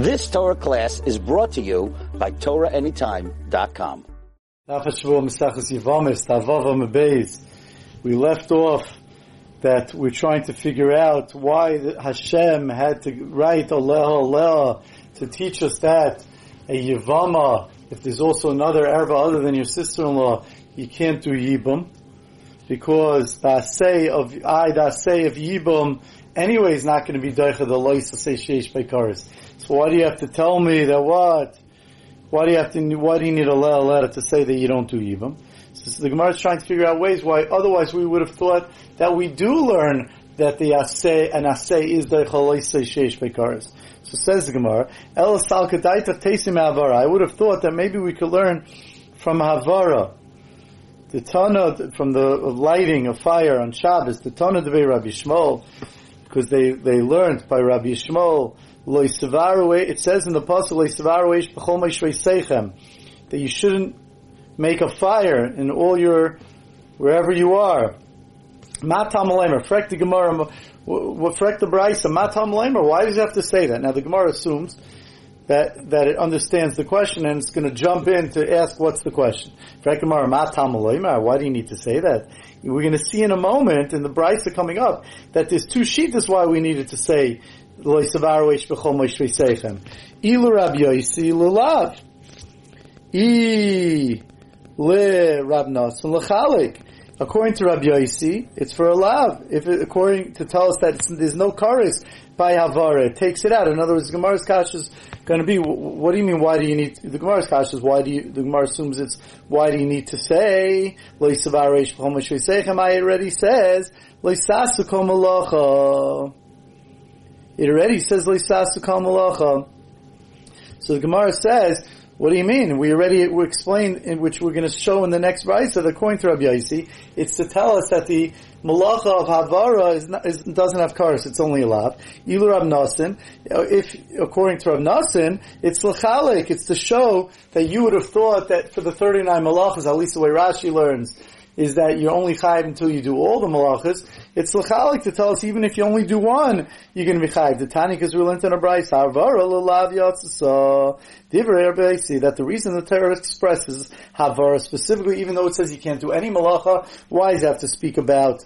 This Torah class is brought to you by TorahAnytime.com. We left off that we're trying to figure out why Hashem had to write Allah Allah to teach us that a Yavama, if there's also another Erva other than your sister-in-law, you can't do Yibum. Because the say of I, the say of Yibum, anyway is not going to be Deicha the Lois to say Sheish Beikaris. So why do you have to tell me that what? Why do you have to, why do you need a letter to say that you don't do Yibum? So the Gemara is trying to figure out ways why otherwise we would have thought that we do learn that the asay and asay is the chaloisei sheish beikaris. So says the Gemara, El sal tesim havara. I would have thought that maybe we could learn from havara, the Tana from the lighting of fire on Shabbos, the Tana de Rabbi Shmuel, because they they learned by Rabbi Shmuel. It says in the pasuk that you shouldn't make a fire in all your wherever you are. Matam lemer, frek the Gemara, frek the Brisa, matam lemer. Why does it have to say that? Now the Gemara assumes that that it understands the question and it's going to jump in to ask what's the question. Why do you need to say that? We're going to see in a moment in the Brisa coming up that there's two sheets. Is why we needed to say. According to Rabbi Yosi, it's for a lav. If it, according to tell us that there's no chorus by Havara, it takes it out. In other words, Gemara's kash is going to be, what do you mean, why do you need, the Gemara's kash is, why do you, the Gemara assumes it's, why do you need to say, I already says, it already says, So the Gemara says, what do you mean? We already we explained, in which we're going to show in the next that according to Rabbi Yaisi, it's to tell us that the malacha of Havara is not, is, doesn't have karas, it's only a lav. Ilu Rab Nasin, if, according to Rab Nasin, it's lachalik, it's to show that you would have thought that for the 39 malachas, at least the way Rashi learns, is that you're only chayiv until you do all the malachas. It's lachalik to tell us even if you only do one, you're going to be chayiv. The Tani because we learned in a brayz havara. Divrei see that the reason the Torah expresses havara specifically, even though it says you can't do any malacha, why does it have to speak about?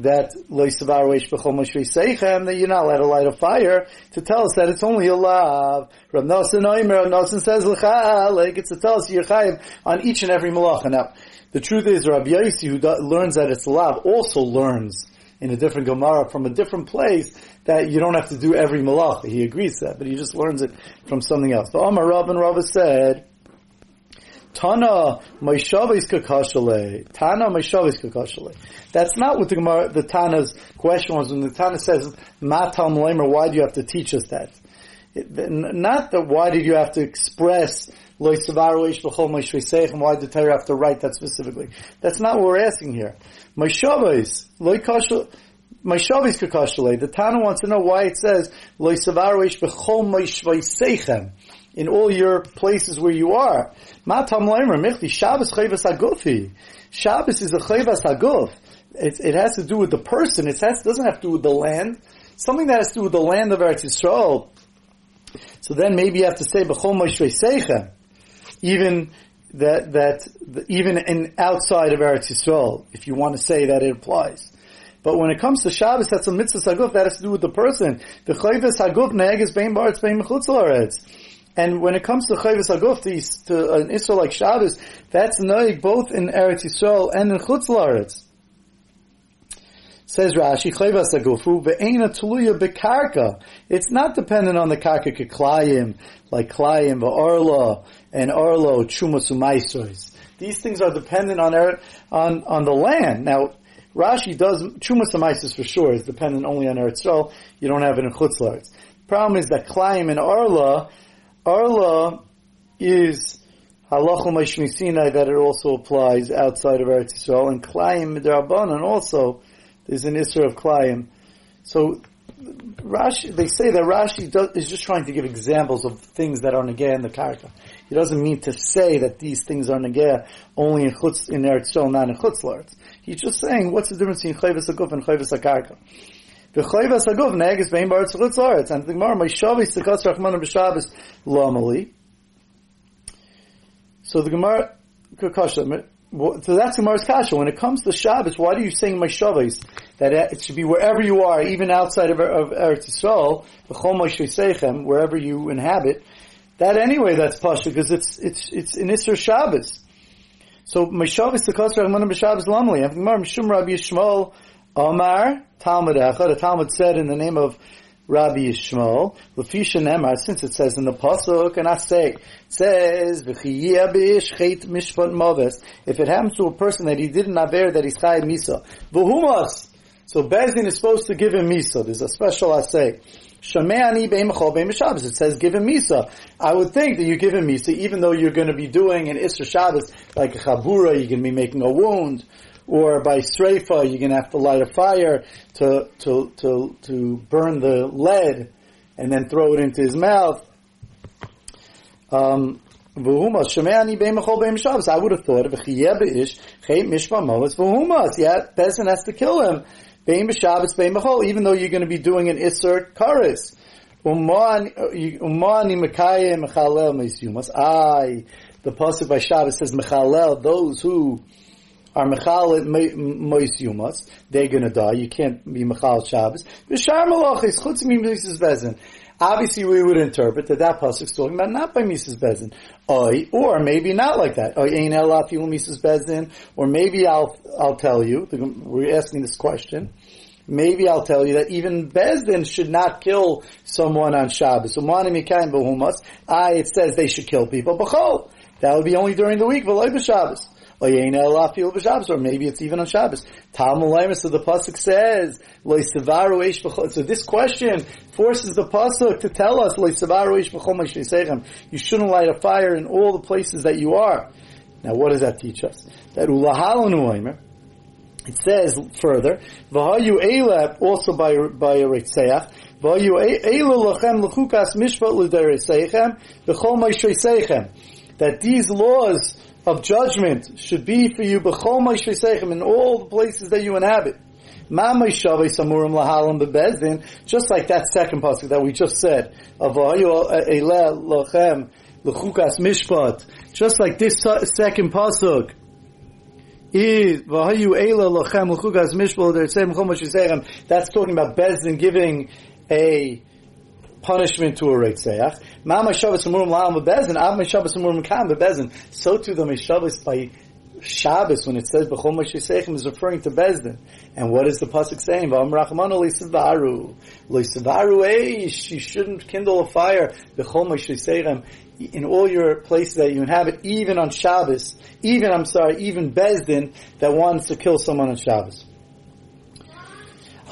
That that you're not allowed to light a fire to tell us that it's only a lav. Rav Nosson Oimer, Rav Nosson says like it's to tell us you're chayiv on each and every malacha. Now, the truth is, Rabbi Yossi, who learns that it's allowed, also learns in a different Gemara from a different place that you don't have to do every malacha. He agrees that, but he just learns it from something else. But Omar Rav and Rav said, Tana Maishavis Kakashale. Tana Maishavis Kakashale. That's not what the Gemara, the Tana's question was when the Tana says, Matam Lamer, why do you have to teach us that? It, not that why did you have to express Why did the Torah have to write that specifically? That's not what we're asking here. Shabbos, my Shabbos kakashale. The Tana wants to know why it says in all your places where you are. Matam leimer michti Shabbos chayvas agufi. Shabbos is a chayvas aguf. It, it has to do with the person. It has, doesn't have to do with the land. Something that has to do with the land of Eretz Yisrael. So then maybe you have to say b'chol seichem even that that even in outside of Eretz Yisrael, if you want to say that it applies. But when it comes to Shabbos, that's a mitzvah saguf. That has to do with the person. The chayvus haguf neges bein baretz bein mechutz And when it comes to chayvus haguf, to, an Israel like Shabbos, that's noig both in Eretz Yisrael and in chutz Says Rashi, Chayvas Agufu, Ve'ena Tuluya Bekarka. It's not dependent on the Karka Keklayim, like Klayim, Va'arla, and Arlo, Chumas These things are dependent on, on, on the land. Now, Rashi does, Chumas for sure is dependent only on Eretz Yisrael. You don't have it in Chutz The Problem is that Klayim and Arla, Arla is Halachal Sinai that it also applies outside of Eretz Yisrael, and Klayim Midrabanan also, there's an Isra of Klayim. So Rashi, they say that Rashi does, is just trying to give examples of things that are negeh in the karka. He doesn't mean to say that these things are negeh only in chutz in Eretz Yisrael, not in chutz He's just saying what's the difference between chayvus aguf and chayvus akarka. V'chayvas haguf negus bein bar tzchutz laaretz. And the Gemara, my shavis tzchutz rachmanu b'shabbos lamali. So the Gemara, kasha, so that's Gemara's kasha. When it comes to Shabbos, why do you sing my shavis? That it should be wherever you are, even outside of, of Eretz Yisrael, v'chol wherever you inhabit. That anyway, that's pasha because it's it's it's in Isser Shabbos. So Meshavis the Kosher Rachmanim b'Shabbos Lamali. I Gemara Mishum Rabbi Yishmael Omar Talmud Echad. The Talmud said in the name of Rabbi Yishmael, Lefisha Nemar, since it says in the Pasuk, and I say, it says. If it happens to a person that he didn't aver that he's chayim misa, v'humas. So Bezdin is supposed to give him misa. There's a special I say. Shameani be'imachol be'im It says give him misa. I would think that you give him misa, even though you're going to be doing an Isra Shabbos, like a chabura, you're going to be making a wound, or by streifa, you're going to have to light a fire to, to, to, to burn the lead, and then throw it into his mouth. Um, I would have thought, of a ish, yeah, person has to kill him. Bein b'chol, even though you're going to be doing an Isser Karis. Meisumas. I, the pasuk by Shabbos says mechalel, those who are mechal moisumas, they're going to die. You can't be mechal Shabbos. B'shar malachis chutz mi mitzvah bezin. Obviously, we would interpret that that pasuk is talking about not by Mises Bezin, or maybe not like that. Mises Bezin, or maybe I'll I'll tell you. We're asking this question. Maybe I'll tell you that even Bezdin should not kill someone on Shabbos. I, it says they should kill people. B'chol. That would be only during the week, but like the Shabbos or maybe it's even on Shabbos. Talmud so the pasuk says, So this question forces the pasuk to tell us, you shouldn't light a fire in all the places that you are. Now, what does that teach us? That it says further, "V'hayu elab also by by a ma'isheisechem." That these laws of judgment should be for you in all the places that you inhabit. Just like that second pasuk that we just said, of mishpat. Just like this second pasuk is Mishbal Dersem Chomash Yisechem. That's talking about Bezdin giving a punishment to a Reitzeach. Mama Shabbos Amurim La'am Bezdin, Av Shabbos Amurim Kam Bezdin. So too the Shabbos by Shabbos when it says B'chol Moshe is referring to Bezdin. And what is the pasuk saying? V'am Rachmano Leisivaru. Leisivaru Eish. You shouldn't kindle a fire. B'chol Moshe in all your places that you inhabit, even on Shabbos, even, I'm sorry, even Bezdin that wants to kill someone on Shabbos.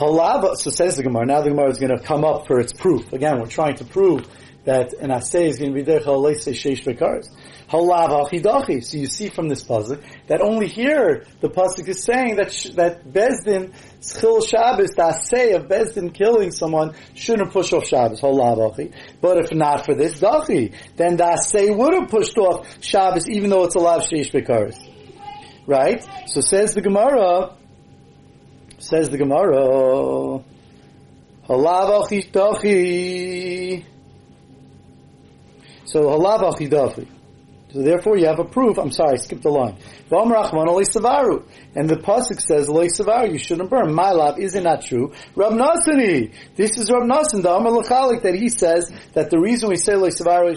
Halava, so says the Gemara, now the Gemara is going to come up for its proof. Again, we're trying to prove that an assay is going to be there, sheish bekars. Halav achidachi. So you see from this pasuk that only here the pasuk is saying that sh- that Bezdin schil Shabbos, the of Bezdin killing someone shouldn't push off Shabbos. Halav achi. But if not for this dachi, then the assay would have pushed off Shabbos, even though it's a lav sheish bekaris. Right? So says the Gemara. Says the Gemara. Halav. So halav achidachi. So therefore you have a proof, I'm sorry, I skipped the line. And the Pasuk says, you shouldn't burn. My love, is it not true? Rab Nasani! This is Rab Nasan, the Amar Lachalik, that he says that the reason we say Leisavaru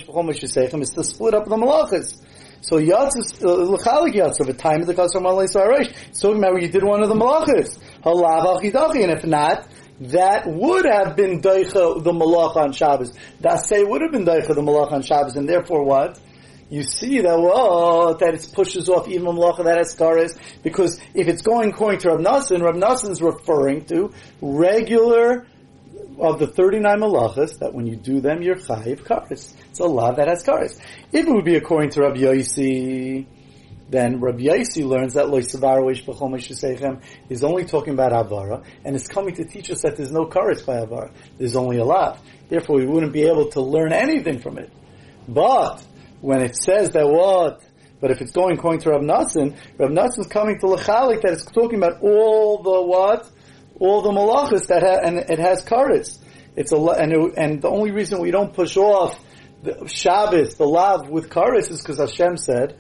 is to split up the malachas. So Yatzis, uh, L'chalik Yatzis, at the time of the Kasar Malay Saresh, about where you did one of the malachas. Halav Achidachi, and if not, that would have been Daicha the malach on Shabbos. Say would have been Daicha the malach on Shabbos, and therefore what? you see that well that it pushes off even malacha that has kares because if it's going according to Nassan, Rav Nassan is referring to regular of the 39 malachas that when you do them you're chayiv kares. It's a law that has kares. If it would be according to Rabbi Yosi, then Rabbi Yaisi learns that Loisavaroish is only talking about Avara, and it's coming to teach us that there's no kares by Avara. There's only a lot. Therefore, we wouldn't be able to learn anything from it. But when it says that what, but if it's going according to Rav Nassim, Rav Nassim is coming to Lechalik that it's talking about all the what? All the malachas that ha- and it has kares. It's a and it, and the only reason we don't push off the Shabbos, the lav with kares is because Hashem said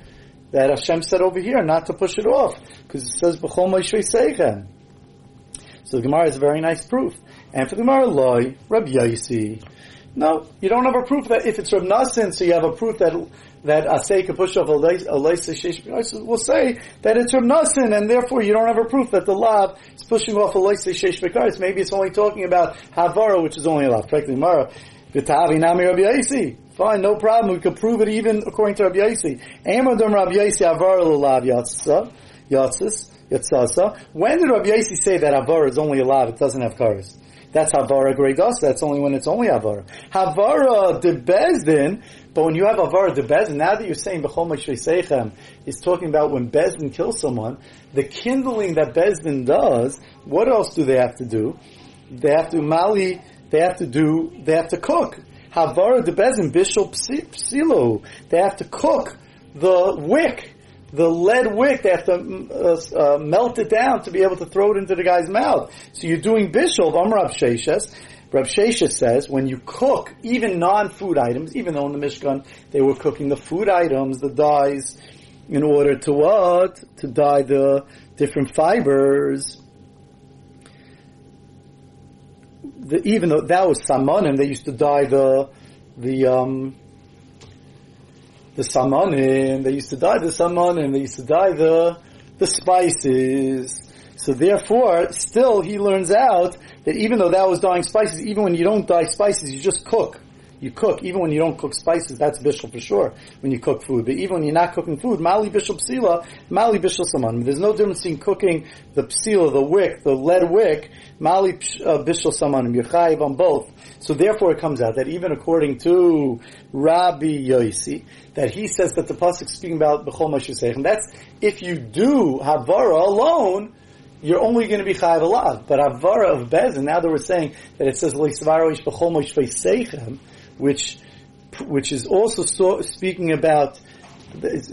that Hashem said over here not to push it off because it says b'chol seichem. So the Gemara is a very nice proof. And for the Gemara, loy Rabbi Yaisi. No, you don't have a proof that if it's Rab Nassin, so you have a proof that that Asay can push off a Leisa will say that it's Rab Nassin, and therefore you don't have a proof that the Lav is pushing off a Leisa Sheish Bekaris. Maybe it's only talking about Havara, which is only a Lav. Correctly, Mara. V'tavi nami Rabbi Yaisi. Fine, no problem. We could prove it even according to Rabbi Yaisi. Amadam Rabbi Yaisi Havara Yatzah. Yatzis. When did Rabbi Yaisi say that Havara is only a Lav, it doesn't have cars? That's Havara Gredos. That's only when it's only Havara. Havara de Bezdin, but when you have Havara de Bezdin, now that you're saying Bechol Seichem is talking about when Bezdin kills someone, the kindling that Bezdin does, what else do they have to do? They have to mali, they have to do, they have to cook. Havara de Bezdin, Bishop Psilo, they have to cook the wick the lead wick, they have to uh, uh, melt it down to be able to throw it into the guy's mouth. So you're doing bishul, Rav Sheshes. Rav Sheshes says when you cook even non-food items, even though in the Mishkan they were cooking the food items, the dyes, in order to what? To dye the different fibers. The, even though that was samanim, they used to dye the the um, the samanim, they used to dye the samanim, they used to dye the, the spices. So therefore, still he learns out that even though that was dyeing spices, even when you don't dye spices, you just cook. You cook, even when you don't cook spices, that's bishul for sure, when you cook food. But even when you're not cooking food, mali bishul psila, mali bishul saman. There's no difference in cooking the psila, the wick, the lead wick, mali uh, bishul saman. You're on both. So therefore it comes out that even according to Rabbi Yosi, that he says that the pasuk speaking about b'chol Moshe and that's if you do havara alone, you're only going to be chayav alav. But havara of bezin, now that we're saying that it says leisvaro ish b'chol seichem, which which is also so, speaking about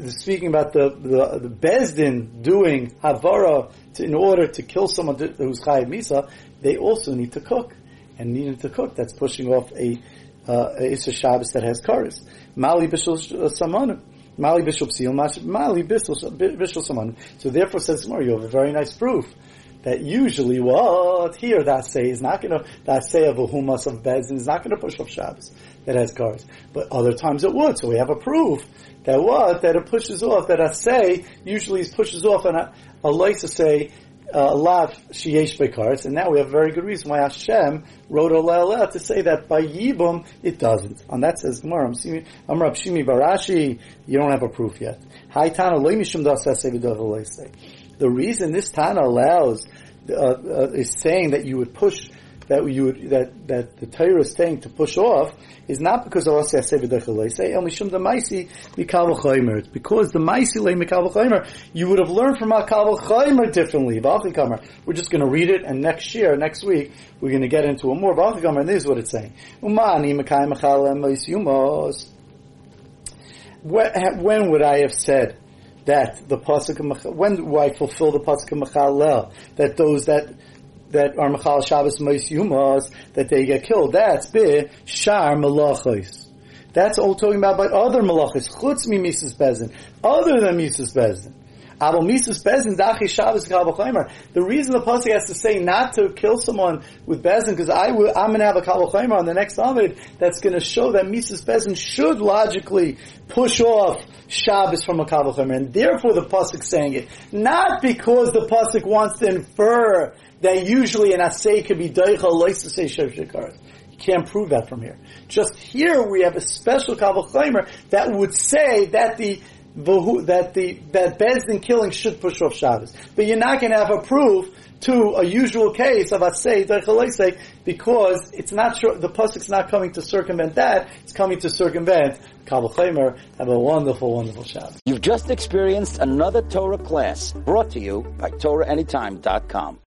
speaking about the the, the bezdin doing havara to, in order to kill someone who's chayav misa, they also need to cook and needing to cook, that's pushing off a uh, a Shabbos that has cars. Mali bishul uh, samanu. Mali bishul psil, mali bishul samanu. So therefore, says Gemara, you have a very nice proof that usually what here that say is not going to that say of a humas of bezin is not going to push off Shabbos that has cars, but other times it would. So we have a proof that what that it pushes off that I say usually pushes off and a, a to say uh, a lot sheyesh bekaris, and now we have a very good reason why Hashem wrote a to say that by Yibum it doesn't. And that says Gemara, I'm Rab Shimi Barashi, you don't have a proof yet. The reason this Tana allows, uh, uh, is saying that you would push that you would, that that the Torah is saying to push off is not because of El Mishum the Maisi Mikal Chaimer. It's because the Maisi Le Mikal Chaimer, you would have learned from Makal Chaimer differently. We're just going to read it, and next year, next week, we're going to get into a more Bachikamer, and this is what it's saying. Umani. When would I have said that the pasuk when do I fulfill the pasuk of that those that that are Machal Shabbos Mois Yumas, that they get killed. That's be Shar Malachos. That's all talking about by other malachos. Chutz mi Mises Bezin. Other than Mises Bezin. The reason the pasuk has to say not to kill someone with Bezin because I I'm going to have a Kabel on the next Amid that's going to show that Mises Bezin should logically push off Shabbos from a Kabel and therefore the pasuk saying it not because the pasuk wants to infer that usually an assay could be daicha lois to say shekaras. You can't prove that from here. Just here we have a special chaimer that would say that the that the that bezdin killing should push off Shabbos, but you're not going to have a proof to a usual case of asay daicha because it's not sure the pasuk's not coming to circumvent that; it's coming to circumvent chaimer. Have a wonderful, wonderful Shabbos. You've just experienced another Torah class brought to you by TorahAnytime.com.